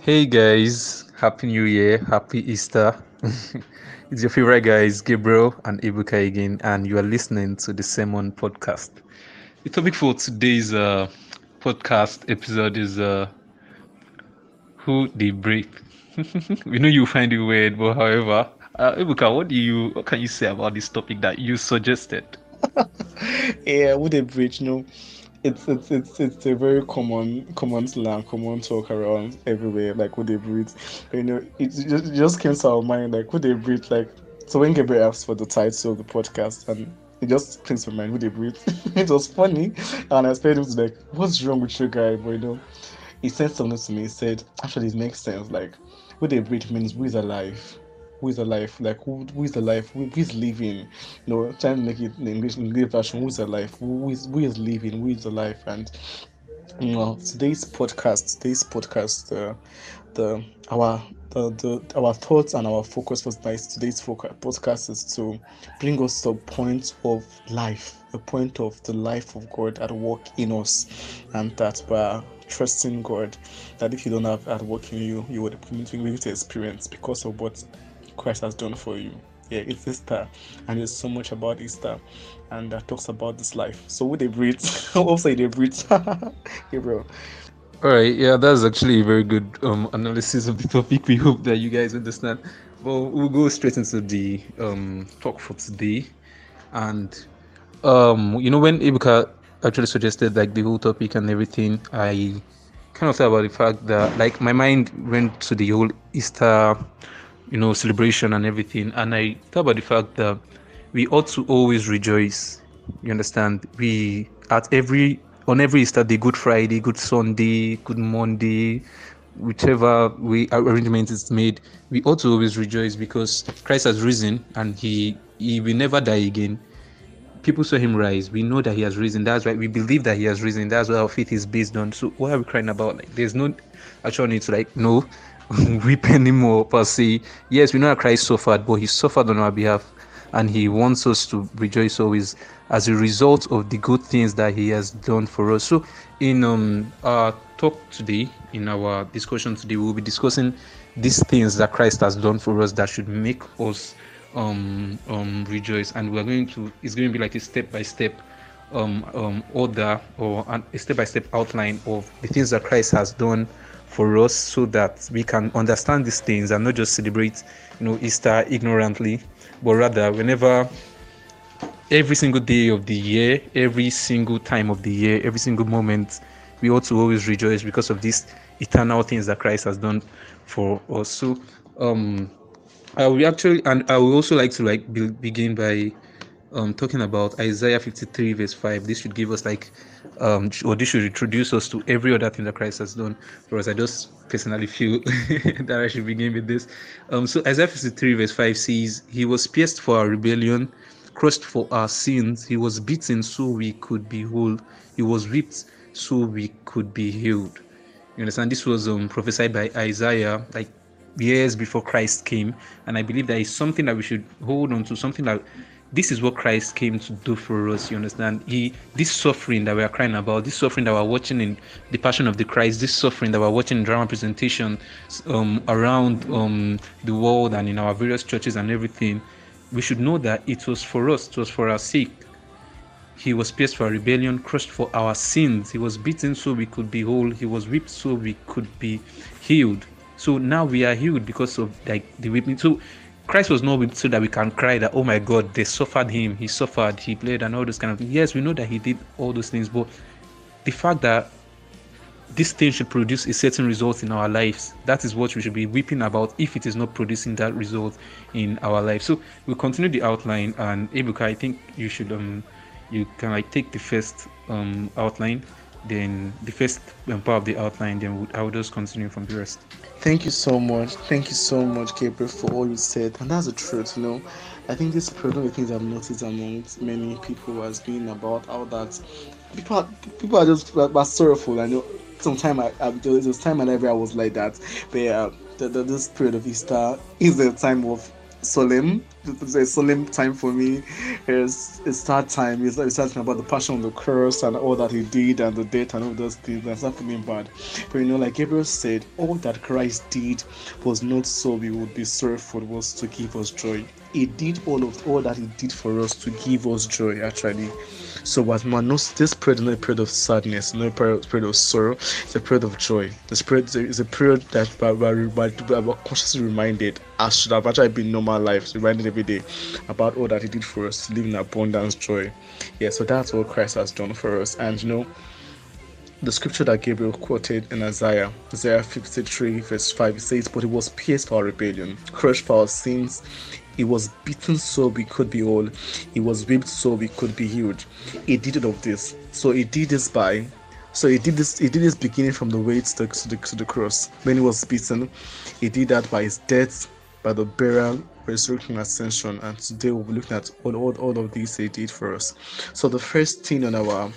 Hey guys, Happy New Year, Happy Easter. it's your favorite guys, Gabriel and Ebuka again, and you are listening to the Sermon Podcast. The topic for today's uh, podcast episode is uh, who they break. we know you find it weird, but however, uh, Ebuka, what do you, what can you say about this topic that you suggested? yeah, with a bridge, no. It's it's it's it's a very common common slang, common talk around everywhere, like with a bridge. You know, it just it just came to our mind, like with a bridge, like so when Gabriel asked for the title of the podcast and it just came to my mind with a bridge. it was funny and I said it was like, What's wrong with you guy? But you know, he said something to me, he said, actually it makes sense, like with a bridge means who is alive who is alive, like who, who is alive, who, who is living. You know, trying to make it in English, English version, who is alive, who is who is living, who is alive, and you know, today's podcast, today's podcast, uh, the our the, the our thoughts and our focus for today's today's focus, podcast is to bring us to a point of life, a point of the life of God at work in us, and that by trusting God, that if you don't have at work in you, you would be able to experience because of what Christ has done for you. Yeah, it's Easter, and there's so much about Easter, and that talks about this life. So with a breathe, also they breathe. bro. All right, yeah, that's actually a very good um, analysis of the topic. We hope that you guys understand. Well, we'll go straight into the um, talk for today, and um, you know when Ebuka actually suggested like the whole topic and everything, I kind of thought about the fact that like my mind went to the whole Easter you know, celebration and everything. And I thought about the fact that we ought to always rejoice. You understand? We at every on every Easter Day, Good Friday, Good Sunday, Good Monday, whichever way arrangement is made, we ought to always rejoice because Christ has risen and he he will never die again. People saw him rise. We know that he has risen. That's why we believe that he has risen. That's what our faith is based on. So what are we crying about? Like there's no actual need to like no weep anymore per se. Yes, we know that Christ suffered, but he suffered on our behalf, and he wants us to rejoice always as a result of the good things that he has done for us. So, in um, our talk today, in our discussion today, we'll be discussing these things that Christ has done for us that should make us um, um, rejoice, and we're going to. It's going to be like a step by step um, um, order or a step by step outline of the things that Christ has done for us so that we can understand these things and not just celebrate you know easter ignorantly but rather whenever every single day of the year every single time of the year every single moment we ought to always rejoice because of these eternal things that christ has done for us so um i will actually and i would also like to like be, begin by um, talking about Isaiah 53 verse 5. This should give us like, um, or this should introduce us to every other thing that Christ has done for us. I just personally feel that I should begin with this. Um, so Isaiah 53 verse 5 says, He was pierced for our rebellion, crushed for our sins. He was beaten so we could be whole. He was whipped so we could be healed. You understand? This was um, prophesied by Isaiah, like years before Christ came, and I believe that is something that we should hold on to, something that this is what Christ came to do for us. You understand? He this suffering that we are crying about, this suffering that we're watching in the Passion of the Christ, this suffering that we're watching in drama presentation um, around um, the world and in our various churches and everything. We should know that it was for us, it was for our sake. He was pierced for our rebellion, crushed for our sins. He was beaten so we could be whole. He was whipped so we could be healed. So now we are healed because of like the whipping. So Christ was not so that we can cry that, oh my God, they suffered him, he suffered, he played, and all those kind of things. Yes, we know that he did all those things, but the fact that this thing should produce a certain result in our lives, that is what we should be weeping about if it is not producing that result in our lives. So we'll continue the outline, and Ebuka, I think you should um you can like take the first um outline then the first part of the outline, then I will just continue from the rest. Thank you so much. Thank you so much, Gabriel, for all you said. And that's the truth, you know. I think this one of the things I've noticed among many people has been about how that people are, people are just are sorrowful. I know sometimes I, there was time whenever I was like that. But uh, the, the, this period of Easter is the time of solemn. It's a solemn time for me. It's it's that time. It's, it's talking about the passion on the cross and all that he did and the death and all those things. That's not feeling bad. But you know, like Gabriel said, all that Christ did was not so we would be sorrowful, was to give us joy. He did all of all that he did for us to give us joy, actually. So what man knows this period is not a period of sadness, not a period, of sorrow, it's a period of joy. This period is a period that we're, we're, we're consciously reminded, as should have actually been normal lives, reminded every day about all that he did for us in abundance joy. Yeah, so that's what Christ has done for us. And you know, the scripture that Gabriel quoted in Isaiah, Isaiah 53, verse 5, it says, But it was pierced for our rebellion, crushed for our sins. He was beaten so we could be whole. He was whipped so we could be healed. He did all of this. So he did this by so he did this he did this beginning from the way to the, to the, cross. When he was beaten, he did that by his death, by the burial, resurrection, ascension. And today we'll be looking at all, all, all of these he did for us. So the first thing on our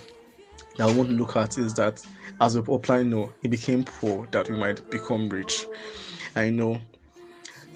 that I want to look at is that as we apply no, he became poor that we might become rich. I know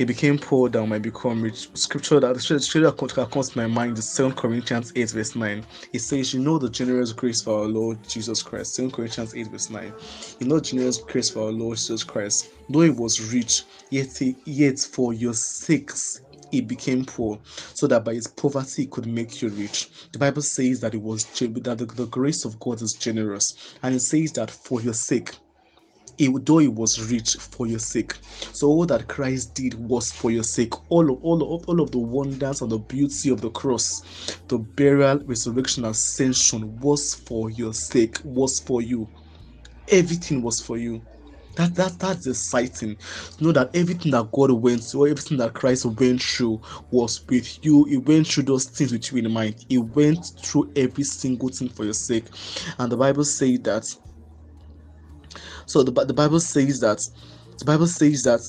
he became poor that we might become rich. Scripture that the scripture that comes to my mind is 2 Corinthians 8, verse 9. It says, You know the generous grace for our Lord Jesus Christ. 2 Corinthians 8, verse 9. You know generous grace for our Lord Jesus Christ. Though he was rich, yet, he, yet for your sakes he became poor, so that by his poverty he could make you rich. The Bible says that it was that the, the grace of God is generous, and it says that for your sake though he was rich for your sake. So all that Christ did was for your sake. All of all of all of the wonders and the beauty of the cross, the burial, resurrection, ascension was for your sake, was for you. Everything was for you. That that that's exciting. Know that everything that God went through, everything that Christ went through was with you. He went through those things with you in mind. He went through every single thing for your sake. And the Bible says that so the, the Bible says that the Bible says that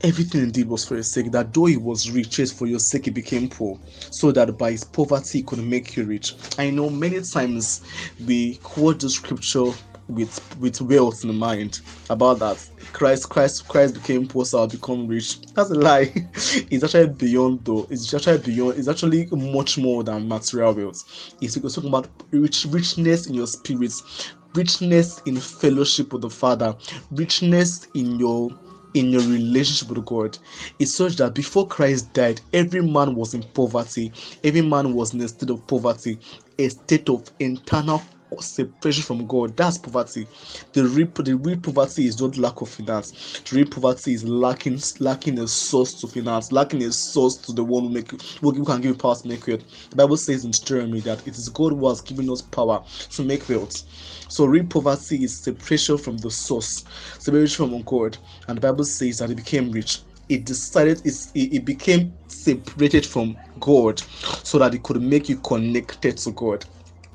everything indeed was for your sake, that though he was rich, yet for your sake he became poor, so that by his poverty he could make you rich. I know many times we quote the scripture with with wealth in mind about that. Christ, Christ, Christ became poor, so I'll become rich. That's a lie. it's actually beyond though. It's actually beyond. It's actually much more than material wealth. It's talking about rich richness in your spirits, richness in fellowship with the Father, richness in your in your relationship with God. It's such that before Christ died, every man was in poverty, every man was in a state of poverty, a state of internal separation from God. That's poverty. The real, the real poverty is not lack of finance. The real poverty is lacking lacking a source to finance, lacking a source to the one who make who can give you power to make wealth. The Bible says in Deuteronomy that it is God who has given us power to make wealth. So real poverty is separation from the source, separation from God. And the Bible says that he became rich. It decided it, it became separated from God so that it could make you connected to God.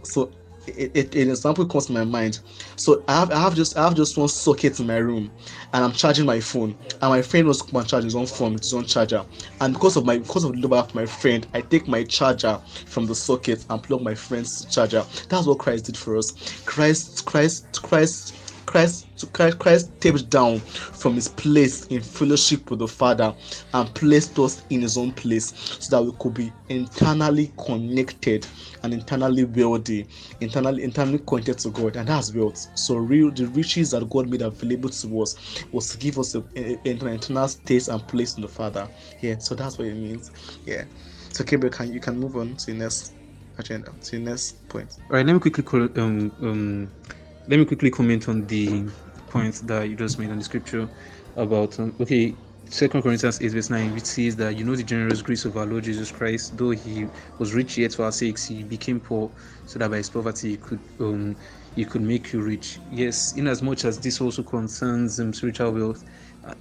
So it, it, an example comes to my mind. So I have I have just I have just one socket in my room, and I'm charging my phone. And my friend was and charge his own phone his own charger. And because of my because of the love of my friend, I take my charger from the socket and plug my friend's charger. That's what Christ did for us. Christ Christ Christ Christ, to Christ, Christ stepped down from his place in fellowship with the Father and placed us in his own place so that we could be internally connected and internally wealthy, internally internally connected to God, and that's wealth. So real the riches that God made available to us was to give us an internal state and place in the Father. Yeah, so that's what it means. Yeah. So Gabriel, can you can move on to the next agenda, to the next point. All right, let me quickly call, um um let me quickly comment on the point that you just made on the scripture about um, okay second corinthians 8 verse 9 which says that you know the generous grace of our lord jesus christ. Though he was rich yet for our sakes he became poor so that by his poverty he could um he could make you rich. Yes in as much as this also concerns um, spiritual wealth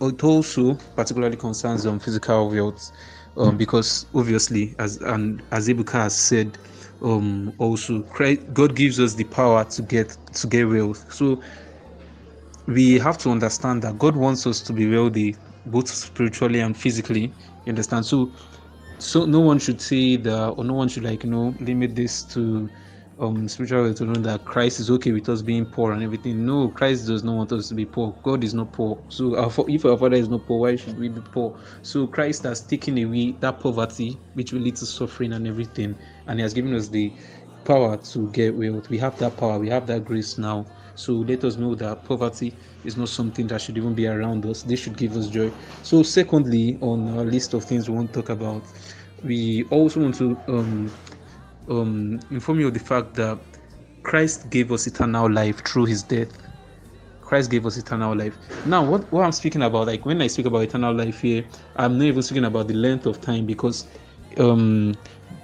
it also particularly concerns um, physical wealth um, because obviously as and as Ebuka has said um also Christ, god gives us the power to get to get wealth so we have to understand that god wants us to be wealthy both spiritually and physically. You understand? So so no one should say that or no one should like you know limit this to um spiritual way to know that Christ is okay with us being poor and everything. No, Christ does not want us to be poor. God is not poor. So our, if our father is not poor, why should we be poor? So Christ has taken away that poverty, which will lead to suffering and everything, and He has given us the power to get wealth. We have that power. We have that grace now. So let us know that poverty is not something that should even be around us. They should give us joy. So secondly, on our list of things we want to talk about, we also want to um, um, inform you of the fact that Christ gave us eternal life through his death. Christ gave us eternal life. Now, what, what I'm speaking about, like when I speak about eternal life here, I'm not even speaking about the length of time because um,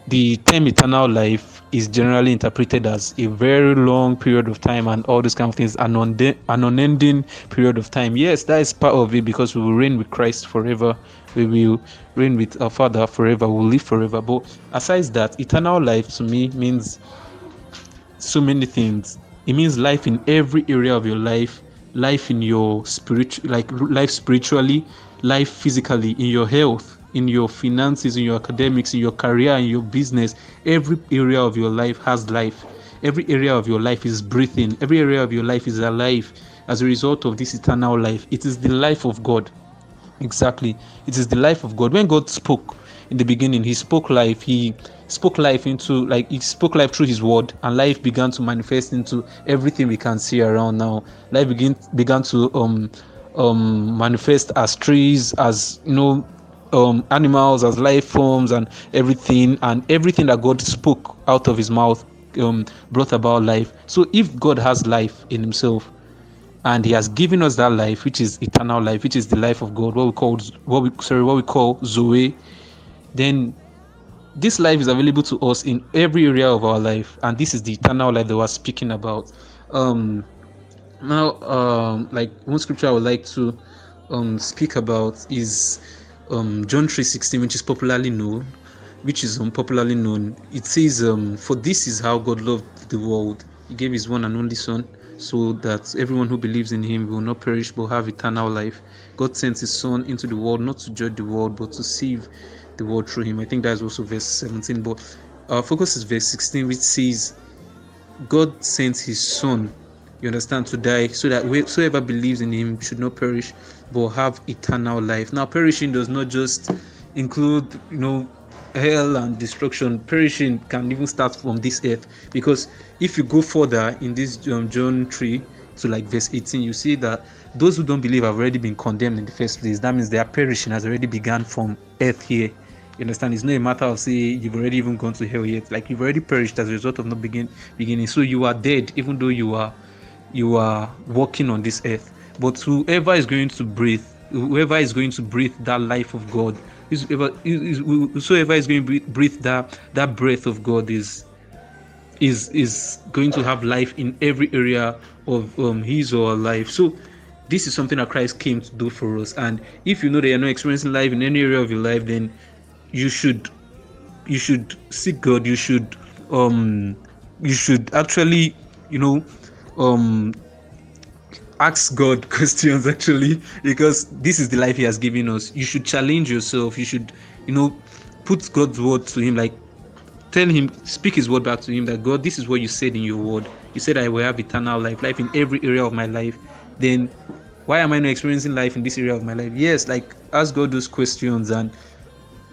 the term eternal life is generally interpreted as a very long period of time and all these kind of things, an, unde- an unending period of time. Yes, that is part of it because we will reign with Christ forever. We will reign with our Father forever. We'll live forever. But aside that, eternal life to me means so many things. It means life in every area of your life, life in your spiritual, like life spiritually, life physically, in your health, in your finances, in your academics, in your career, in your business. Every area of your life has life. Every area of your life is breathing. Every area of your life is alive as a result of this eternal life. It is the life of God. Exactly. It is the life of God. When God spoke in the beginning, He spoke life. He spoke life into, like, He spoke life through His word, and life began to manifest into everything we can see around now. Life begin, began to um, um, manifest as trees, as, you know, um, animals, as life forms, and everything. And everything that God spoke out of His mouth um, brought about life. So if God has life in Himself, and he has given us that life which is eternal life which is the life of god what we call what we sorry what we call zoe then this life is available to us in every area of our life and this is the eternal life that we're speaking about um now um like one scripture i would like to um speak about is um john 3:16 which is popularly known which is um, popularly known it says um for this is how god loved the world he gave his one and only son so that everyone who believes in him will not perish but have eternal life. God sent his son into the world not to judge the world but to save the world through him. I think that's also verse 17, but our focus is verse 16, which says, God sent his son, you understand, to die so that whoever believes in him should not perish but have eternal life. Now, perishing does not just include, you know, hell and destruction. Perishing can even start from this earth. Because if you go further in this um, john 3 to like verse 18 you see that those who don't believe have already been condemned in the first place. That means their perishing has already begun from earth here. You understand? It's not a matter of say you've already even gone to hell yet. Like you've already perished as a result of not begin beginning. So you are dead even though you are you are walking on this earth but whoever is going to breathe whoever is going to breathe that life of god whosoever is going to breathe that that breath of God is is is going to have life in every area of um, his or her life. So this is something that Christ came to do for us. And if you know that you're not experiencing life in any area of your life, then you should you should seek God. You should um you should actually you know um ask God questions actually because this is the life He has given us. You should challenge yourself. You should, you know, put God's word to Him. Like tell Him, speak His word back to Him that God, this is what you said in your word. You said I will have eternal life, life in every area of my life. Then why am I not experiencing life in this area of my life? Yes, like ask God those questions and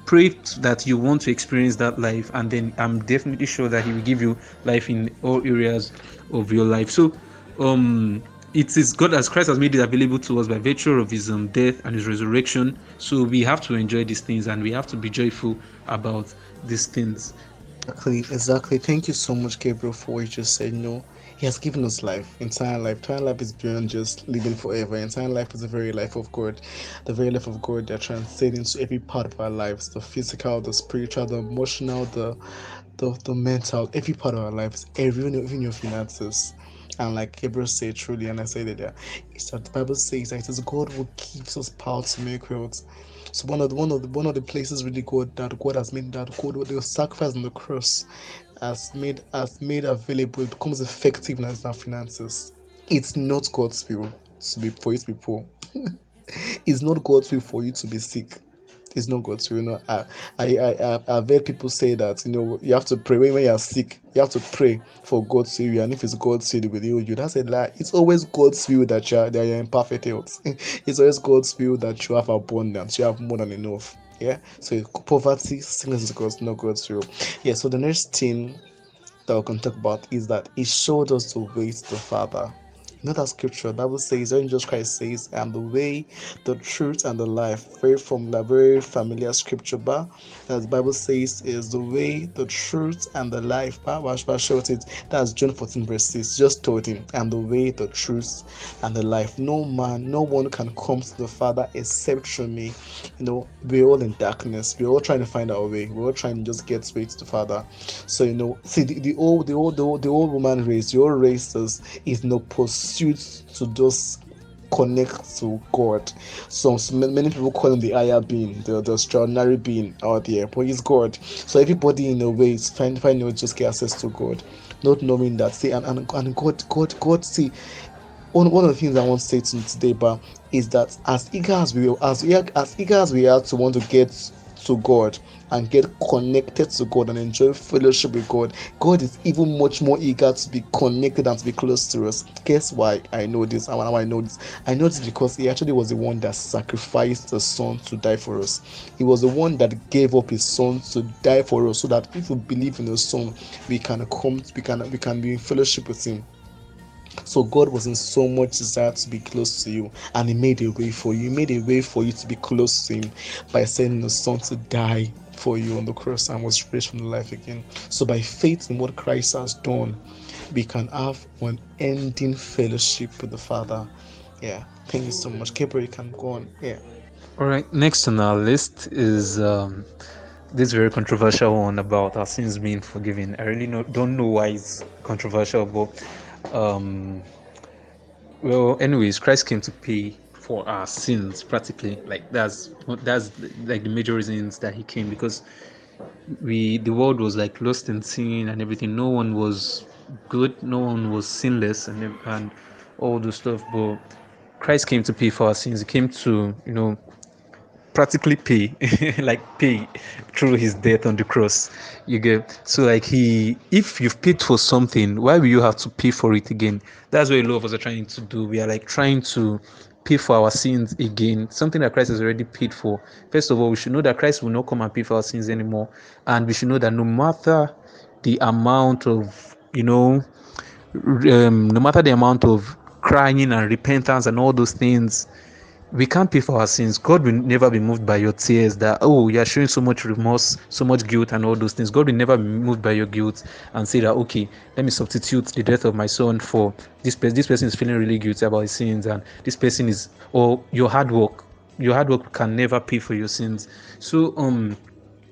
pray that you want to experience that life and then i'm definitely sure that he will give you life in all areas of your life so um it is God as Christ has made it available to us by virtue of his um, death and his resurrection. So we have to enjoy these things and we have to be joyful about these things. Exactly, exactly. Thank you so much, Gabriel, for what you just said. You know, He has given us life, entire life. Entire life is beyond just living forever. Entire life is the very life of God, the very life of God that transcends into every part of our lives: the physical, the spiritual, the emotional, the the, the mental, every part of our lives, even even your finances. And like Gabriel said truly, and I said it there, it's that the Bible says that it is God who gives us power to make wealth. So one of the one of the one of the places really God that God has made that God the sacrifice on the cross has made has made available it becomes effective in our finances. It's not God's will to be for you to be poor. it's not God's will for you to be sick. It's not God's will. You know, I, I, I, I've heard people say that you know you have to pray when, you are sick. You have to pray for God's will, and if it's God's will, with you, you. That's a lie. It's always God's will that you are that you're in perfect health. it's always God's will that you have abundance. You have more than enough. Yeah. So poverty, sickness is not God's will. Yeah. So the next thing that we can talk about is that He showed us to the Father. Know that scripture, Bible says, when Jesus Christ says, I am the way, the truth, and the life. Very from the very familiar scripture, but that the Bible says is the way, the truth, and the life. But showed it. That's John 14, verse 6. Just told him, I am the way, the truth, and the life. No man, no one can come to the Father except through me. You know, we're all in darkness. We're all trying to find our way. We're all trying to just get straight to the Father. So, you know, see the, the old the old the old, the old woman race, your race is, is pursuit to just connect to God. So, many people call him the higher being, the, the extraordinary being out there, but he's God. So everybody in a way is find find to just get access to God, not knowing that. See, and, and, and God, God, God, see. One, one of the things I want to say to you today, but is that as eager as we as as eager as we are to want to get to God and get connected to God and enjoy fellowship with God, God is even much more eager to be connected and to be close to us. Guess why I know this? And I know this? I know this because He actually was the one that sacrificed the Son to die for us. He was the one that gave up His Son to die for us, so that if we believe in the Son, we can come, we can, we can be in fellowship with Him. So God was in so much desire to be close to you, and He made a way for you. He made a way for you to be close to Him by sending the Son to die for you on the cross and was raised from the life again. So by faith in what Christ has done, we can have unending fellowship with the Father. Yeah. Thank you so much. Gabriel, you can go on. Yeah. All right. Next on our list is um, this very controversial one about our sins being forgiven. I really know, don't know why it's controversial, but um, well, anyways, Christ came to pay for our sins practically. Like that's that's like the major reasons that he came because we the world was like lost in sin and everything. No one was good, no one was sinless and and all the stuff. But Christ came to pay for our sins. He came to you know practically pay like pay through his death on the cross. You get so like he if you've paid for something why will you have to pay for it again? That's what a lot of us are trying to do. We are like trying to pay for our sins again something that christ has already paid for. First of all we should know that christ will not come and pay for our sins anymore. And we should know that no matter the amount of you know um, no matter the amount of crying and repentance and all those things we can't pay for our sins. God will never be moved by your tears that, oh, you're showing so much remorse, so much guilt, and all those things. God will never be moved by your guilt and say that, okay, let me substitute the death of my son for this person. This person is feeling really guilty about his sins, and this person is, or your hard work. Your hard work can never pay for your sins. So, um,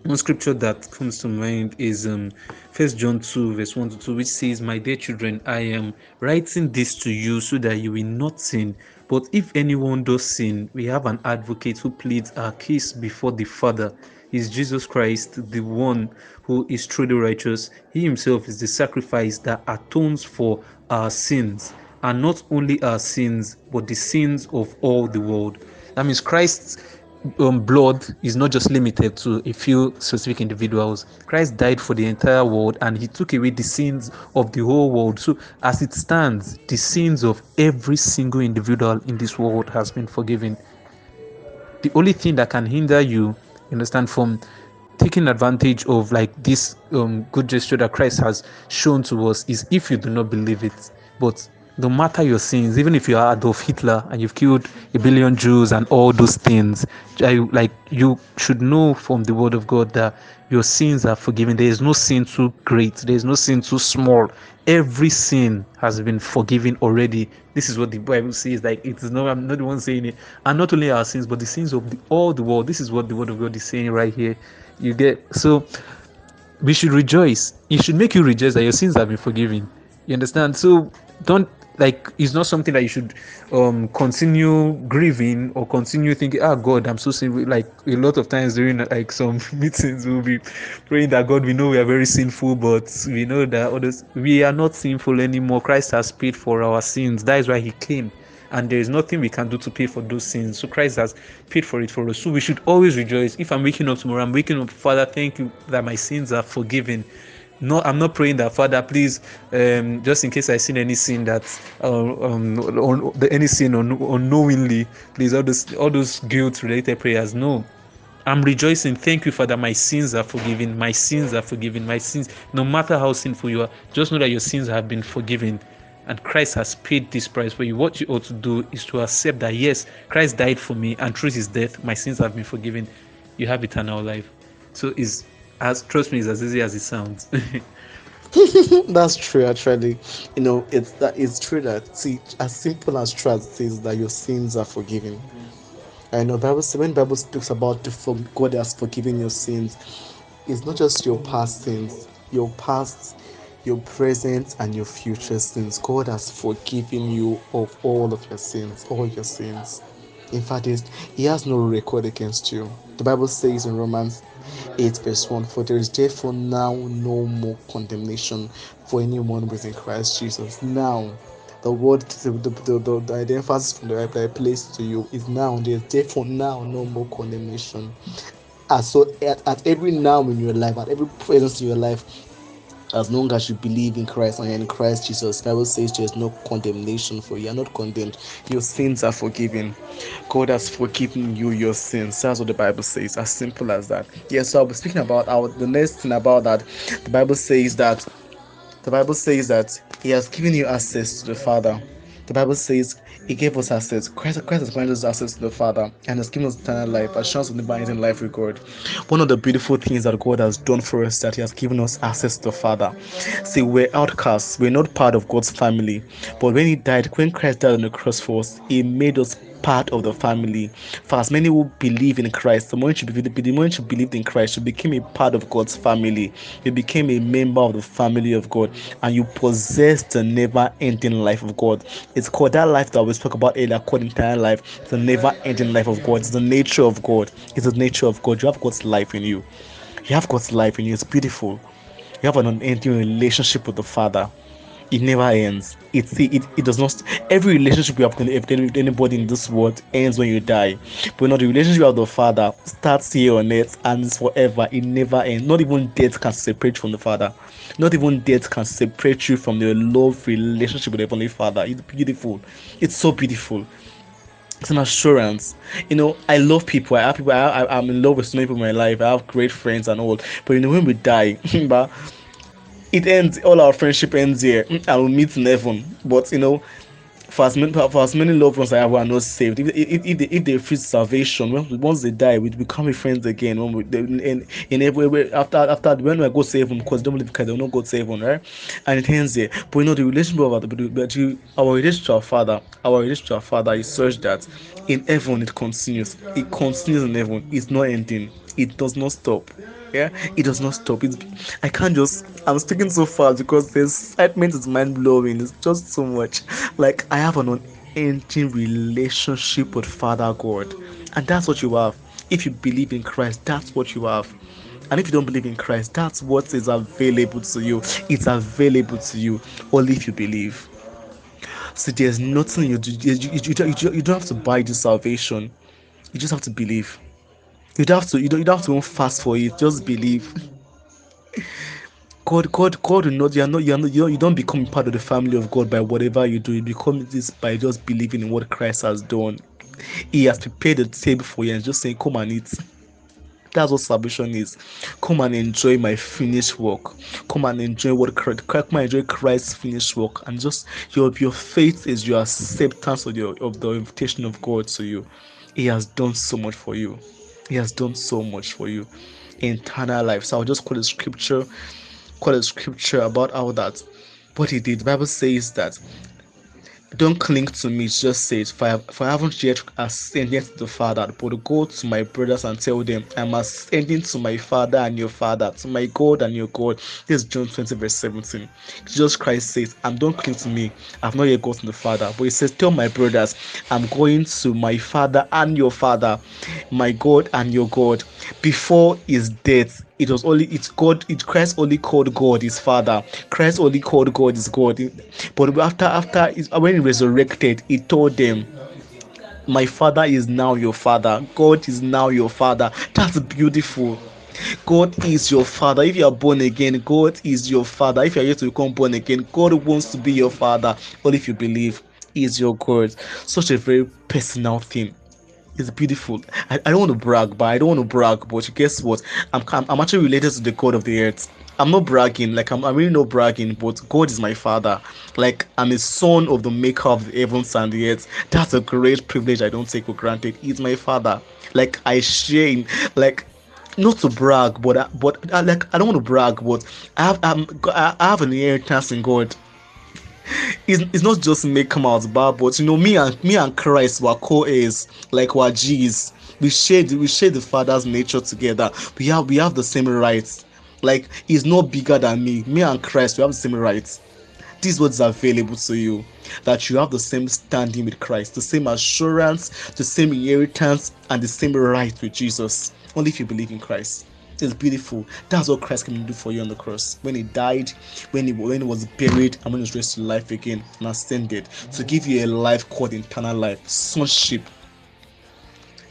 one scripture that comes to mind is um first john 2 verse 1 to 2 which says my dear children i am writing this to you so that you will not sin but if anyone does sin we have an advocate who pleads our case before the father. Is jesus christ the one who is truly righteous. He himself is the sacrifice that atones for our sins. And not only our sins but the sins of all the world. That means christ um, blood is not just limited to a few specific individuals. Christ died for the entire world and he took away the sins of the whole world. So, as it stands, the sins of every single individual in this world has been forgiven. The only thing that can hinder you, understand, from taking advantage of like this um, good gesture that Christ has shown to us is if you do not believe it. But no matter your sins, even if you are Adolf Hitler and you've killed a billion Jews and all those things, like you should know from the word of God that your sins are forgiven. There is no sin too great, there is no sin too small. Every sin has been forgiven already. This is what the Bible says. Like it is not, I'm not the one saying it. And not only our sins, but the sins of the, all the world. This is what the word of God is saying right here. You get so we should rejoice. It should make you rejoice that your sins have been forgiven. You understand? So don't like it's not something that you should um continue grieving or continue thinking ah god i'm so sinful like a lot of times during like some meetings we'll be praying that god we know we are very sinful but we know that others we are not sinful anymore christ has paid for our sins that is why he came and there is nothing we can do to pay for those sins. So Christ has paid for it for us. So we should always rejoice. If I'm waking up tomorrow, I'm waking up, Father, thank you that my sins are forgiven no i'm not praying that father please um, just in case i sin any sin that uh, um, on, the, any sin un, unknowingly please all those all those guilt related prayers no i'm rejoicing thank you father my sins are forgiven my sins are forgiven my sins no matter how sinful you are just know that your sins have been forgiven and Christ has paid this price for you. What you ought to do is to accept that yes, Christ died for me, and through his death, my sins have been forgiven. You have eternal life. So is as trust me, it's as easy as it sounds. That's true, actually. You know, it's that it's true that see, as simple as trust is that your sins are forgiven. I know Bible when Bible speaks about the God has forgiven your sins, it's not just your past sins, your past, your present, and your future sins. God has forgiven you of all of your sins, all your sins. In fact, He has no record against you. The Bible says in Romans 8 verse 1 For there is therefore now no more condemnation for anyone within Christ Jesus. Now, the word, the, the, the, the, emphasis from the right place to you is now. There is therefore now no more condemnation. As so at, at every now in your life, at every presence in your life, as long as you believe in Christ and in Christ Jesus. The Bible says there is no condemnation for you. You are not condemned. Your sins are forgiven. God has forgiven you your sins. That's what the Bible says. As simple as that. Yes, so I'll be speaking about our the next thing about that. The Bible says that the Bible says that He has given you access to the Father. The Bible says He gave us access. Christ, Christ has granted us access to the Father and has given us eternal life, assurance of the in life with God. One of the beautiful things that God has done for us that He has given us access to the Father. See, we're outcasts, we're not part of God's family. But when He died, when Christ died on the cross for us, He made us part of the family. For as many who believe in Christ, the moment you believed, the moment you believed in Christ, you became a part of God's family. You became a member of the family of God, and you possess the never-ending life of God. It's called that life that we spoke about earlier, called entire life. It's the never-ending life of God. It's the nature of God. It's the nature of God. You have God's life in you. You have God's life in you. It's beautiful. You have an unending relationship with the Father it never ends. It, it it does not. Every relationship you have with anybody in this world ends when you die, but not the relationship with the Father starts here on earth and it's forever. It never ends. Not even death can separate from the Father. Not even death can separate you from the love relationship with the Heavenly Father. It's beautiful. It's so beautiful it's an assurance. You know, I love people. I have people. I, I, am in love with so many people in my life. I have great friends and all. But you know, when we die, but it ends all our friendship ends here mm, and we'll meet in but you know for as many for as many loved ones I have who are not saved, if if, if they if they refuse salvation, once they die, we become friends again. When we in in every way after after when we go to heaven because they don't believe because they will not go to heaven, right? And it ends there. But you know the relationship of our but you, our relationship to our Father, our relationship to our Father is such that in heaven it continues. It continues in heaven. It's not ending. It does not stop yeah? It does not stop. It's i can't just i'm speaking so fast because the excitement is mind-blowing. It's just so much. Like i have an unending relationship with father god. And that's what you have. If you believe in christ that's what you have. And if you don't believe in christ that's what is available to you. It's available to you only if you believe. So there's nothing you do. You, you, you, you, you don't have to buy the salvation. You just have to believe you don't have to you don't, you have to fast for it just believe god god god will not you're not you're not you don't become part of the family of god by whatever you do you become this by just believing in what christ has done he has prepared the table for you and just saying come and eat that's what salvation is. Come and enjoy my finished work. Come and enjoy what Christ, come and enjoy Christ's finished work. And just your your faith is your acceptance of your of the invitation of God to you. He has done so much for you. He has done so much for you. Eternal life. So I'll just quote a scripture, quote a scripture about how that what he did. The Bible says that don't cling to me, just say it. For I, for I haven't yet ascended to the Father, but go to my brothers and tell them, I'm ascending to my Father and your Father, to my God and your God. This is John 20, verse 17. Jesus Christ says, And don't cling to me, I've not yet gotten the Father. But he says, Tell my brothers, I'm going to my Father and your Father, my God and your God. Before his death, it was only it's God. It Christ only called God his Father. Christ only called God his God. But after after when he resurrected, he told them my father is now your father. God is now your father. That's beautiful. God is your father. If you are born again god is your father. If you are yet to become born again god wants to be your father. Only if you believe is your god. Such a very personal thing it's beautiful. I, I don't want to brag, but I don't want to brag. But guess what? I'm, I'm, I'm actually related to the God of the earth. I'm not bragging, like I'm, I'm really not bragging, but God is my father. Like I'm a son of the maker of the heavens and the earth. That's a great privilege I don't take for granted. He's my father. Like I share in, like not to brag, but but like I don't want to brag, but I have I'm, I have an inheritance in God it's, it's not just make come out bad, but you know, me and me and Christ were co-heirs, like we're G's. We share we share the Father's nature together. We have we have the same rights. Like he's not bigger than me. Me and Christ, we have the same rights. This is what's available to you. That you have the same standing with Christ, the same assurance, the same inheritance, and the same right with Jesus. Only if you believe in Christ. It's beautiful. That's what Christ to do for you on the cross. When he died, when he when he was buried, and when he was raised to life again and ascended to give you a life called eternal life, sonship.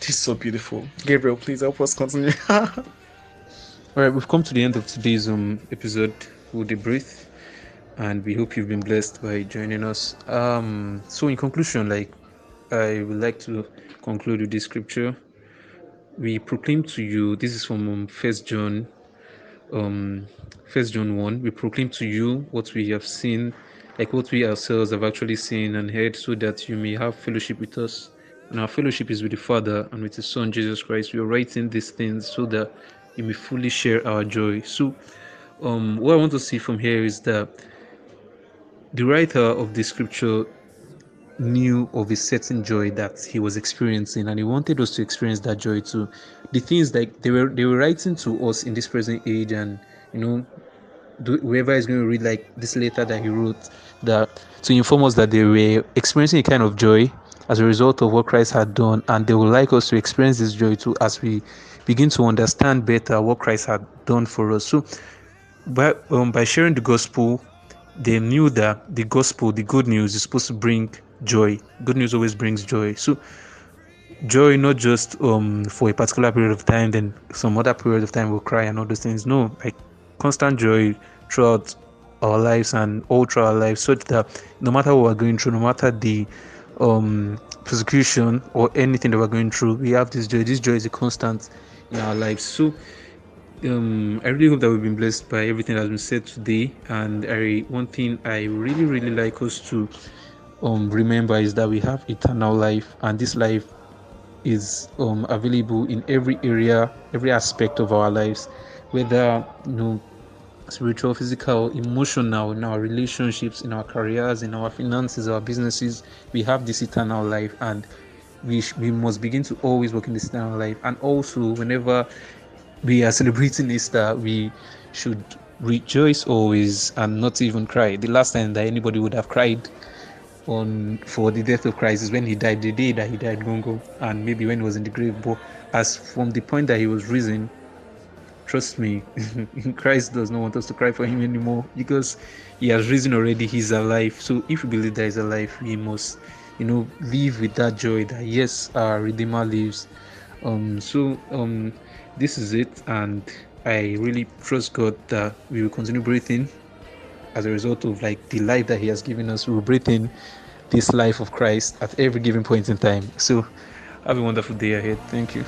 This is so beautiful. Gabriel, please help us continue. All right, we've come to the end of today's um episode. We'll debrief, and we hope you've been blessed by joining us. Um, so in conclusion, like I would like to conclude with this scripture we proclaim to you this is from um, first john um first john 1 we proclaim to you what we have seen like what we ourselves have actually seen and heard so that you may have fellowship with us. And our fellowship is with the father and with his son jesus christ. We are writing these things so that you may fully share our joy. So um what i want to see from here is that the writer of the scripture knew of a certain joy that he was experiencing and he wanted us to experience that joy too. The things like they were they were writing to us in this present age and you know whoever is going to read like this letter that he wrote that to inform us that they were experiencing a kind of joy as a result of what christ had done and they would like us to experience this joy too as we begin to understand better what christ had done for us. So by, um, by sharing the gospel they knew that the gospel the good news is supposed to bring joy. Good news always brings joy. So joy not just um for a particular period of time, then some other period of time we'll cry and all those things. No, like constant joy throughout our lives and all through our lives, such that no matter what we're going through, no matter the um persecution or anything that we're going through, we have this joy. This joy is a constant in our lives. So um, I really hope that we've been blessed by everything that's been said today. And I one thing I really really like us to um, remember is that we have eternal life, and this life is um, available in every area, every aspect of our lives, whether you know spiritual, physical, emotional, in our relationships, in our careers, in our finances, our businesses. We have this eternal life, and we sh- we must begin to always work in this eternal life. And also, whenever we are celebrating Easter, we should rejoice always and not even cry. The last time that anybody would have cried on for the death of Christ is when he died, the day that he died, Gongo, and maybe when he was in the grave. But as from the point that he was risen, trust me, Christ does not want us to cry for him anymore because he has risen already, he's alive. So if we believe that he's alive, we must, you know, live with that joy that yes, our Redeemer lives. Um so um this is it and I really trust God that we will continue breathing as a result of like the life that he has given us we're breathing this life of christ at every given point in time. So have a wonderful day ahead. Thank you